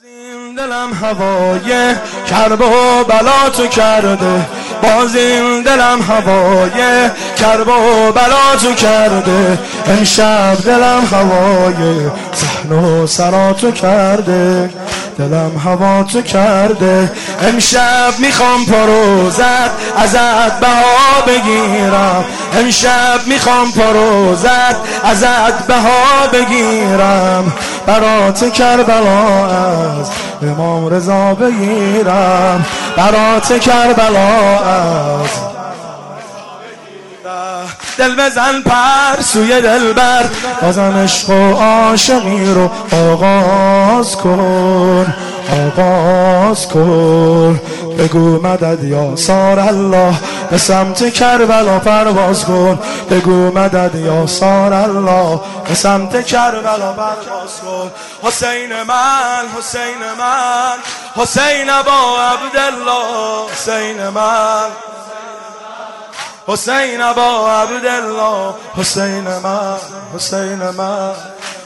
این دلم هوای کرب و بلا تو کرده. باز این دلم هوای کرب و بلا تو کرده. امشب دلم هوای صحن و سرا تو کرده. دلم هوا تو کرده؟ امشب می‌خوام پروزت ازت بها بگیرم. امشب می‌خوام پروزت ازت بها بگیرم. برات کربلا از امام رضا بگیرم. برات کربلا از دل بزن پر سوی دل بر. بازم عشق و عاشقی رو آغاز کن آغاز کن. بگو مدد یا سار الله به سمت کربلا پرواز کن. بگو مدد یا سار الله به سمت کربلا پرواز کن. حسین من حسین من حسین با عبدالله حسین من. حسین با عبدالله. حسین من حسین من.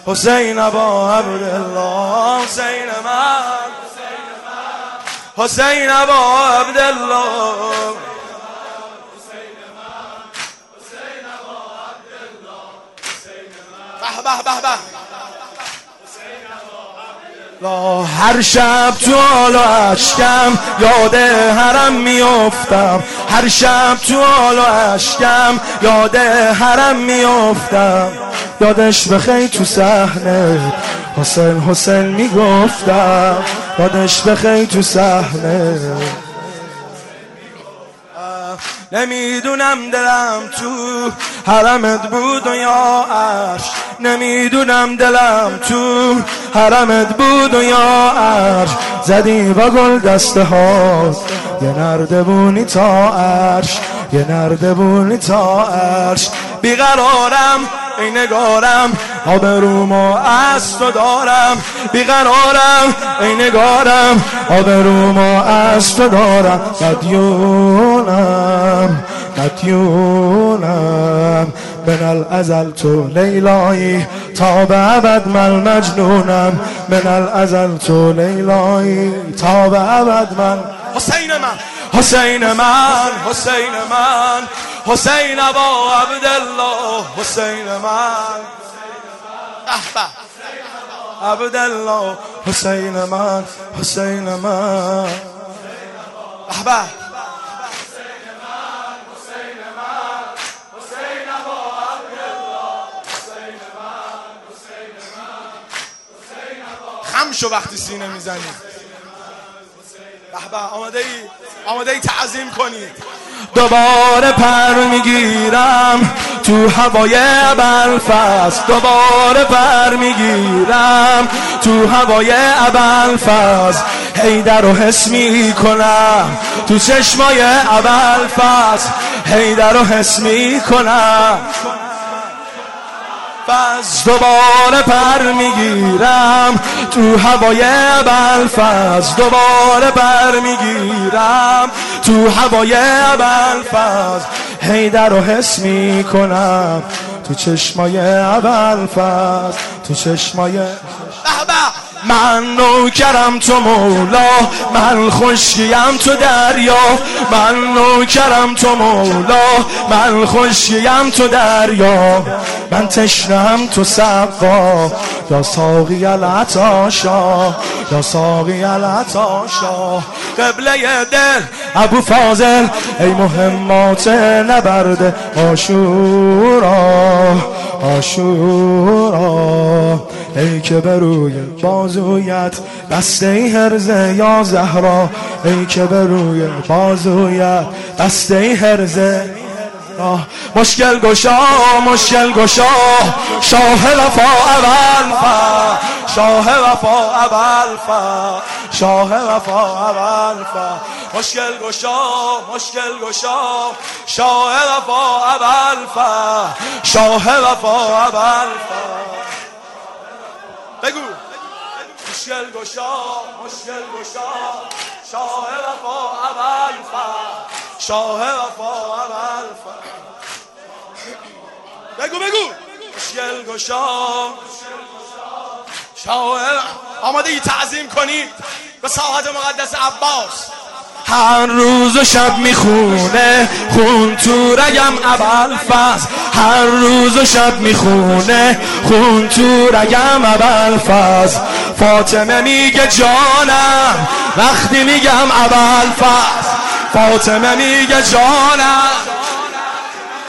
حسین با عبدالله. حسین من حسین با عبدالله. به به به. هر شب تو حال و عشقم یاد حرم میافتم. هر شب تو حال و عشقم یاد حرم میافتم. یادش بخی تو صحنه حسین حسین می‌گفتم. یادش بخی تو صحنه. نمی‌دونم دلم تو حرمت بود و یا عرش. نمی‌دونم دلم تو حرمت بود و یا عرش. زدی با گل دسته ها. یه نردبونی تا عرش. یه نردبونی تا عرش. بیقرارم ای نگارم آبرومو از تو دارم بیقرارم. ای نگارم آبرومو از تو دارم. مدیونم مدیونم من الازل تو لیلایی تا به عبد من مجنونم. من الازل تو لیلایی تا به عبد من حسین من. حسین من حسین من. حسین با عبدالله. حسین من. عبدالله. حسین من حسین من. احبه خم شو وقتی سینه می‌زنی. به آماده ای آماده ای تعظیم کنید. دوباره پر می‌گیرم تو هوای ابلفس دوباره پر می‌گیرم تو هوای ابلفس هیدر رو حس می‌کنم تو چشمای ابلفس هیدر رو حس بس دوباره پر می‌گیرم. تو هوای بلفز دوباره پر می‌گیرم. تو هوای بلفز هیدر رو حس می‌کنم. تو چشمای بلفز تو چشمای من نوکرم تو مولا من خشکیم تو دریا. من نوکرم تو مولا من خشکیم تو دریا. من تشنم تو سقا یا ساقی العطاشا یا ساقی العطاشا قبله دل ابو فاضل ای مهمات نبرد آشورا آشورا. ای که بروی بازویت بسته ای هرزه یا زهرا. ای که بروی بازویت بسته ای هرزه مشکل گشا مشکل گشا. شاه وفا اول فا شاه وفا اول فا شاه وفا اول فا. مشکل گشا مشکل گشا. شاه وفا اول فا شاه وفا اول فا بگو مشکل گشا مشکل گشا. شاه وفا اول فا شاه وفا اول فا بگو بگو. مشکل گشا شاه آماده ای تعظیم کنید به ساحت مقدس عباس. هر روز و شب می‌خونه خون تو رگم اول فز هر روز و شب می‌خونه خون تو رگم اول فز فاطمه میگه جانم وقتی میگم اول فز فاطمه میگه جانم.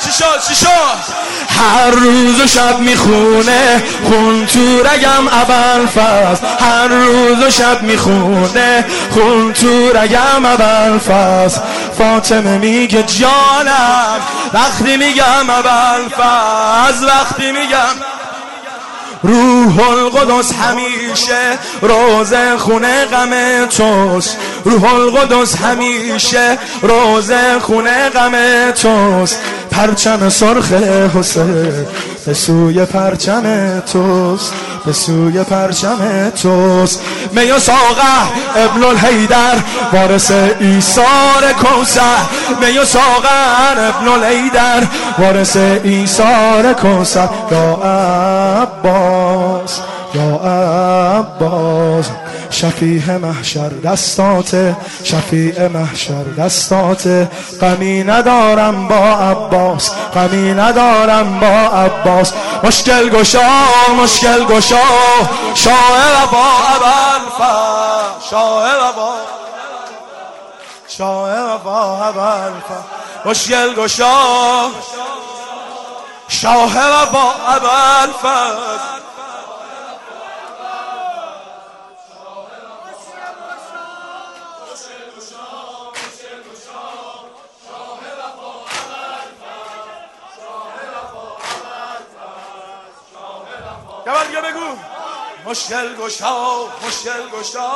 چی شد؟ چی شد؟ هر روز و شب می‌خونه خون تو رگم اول فصل هر روز و شب می‌خونه خون تو رگم اول فصل فاطمه میگه جانم وقتی میگم اول فصل وقتی میگم روح القدس همیشه روز خونه غم توست. روح القدس همیشه روز خونه غم توست. پرچم سرخ حسین به سوی پرچم توست به سوی پرچم توست. می و ساقه ابن الهیدر وارث ایسار کوسر می و ساغر ابن الهیدر وارث ایسار کوسر یا عباس یا عباس. شفیه محشر دستات شفیع محشر دستات. غمی ندارم با عباس غمی ندارم با عباس. مشکل گشا مشکل گشا. شاه با اول شاه با شاه با اول مشکل گشا. شاه با اول یه بگو. مشکل گشا مشکل گشا.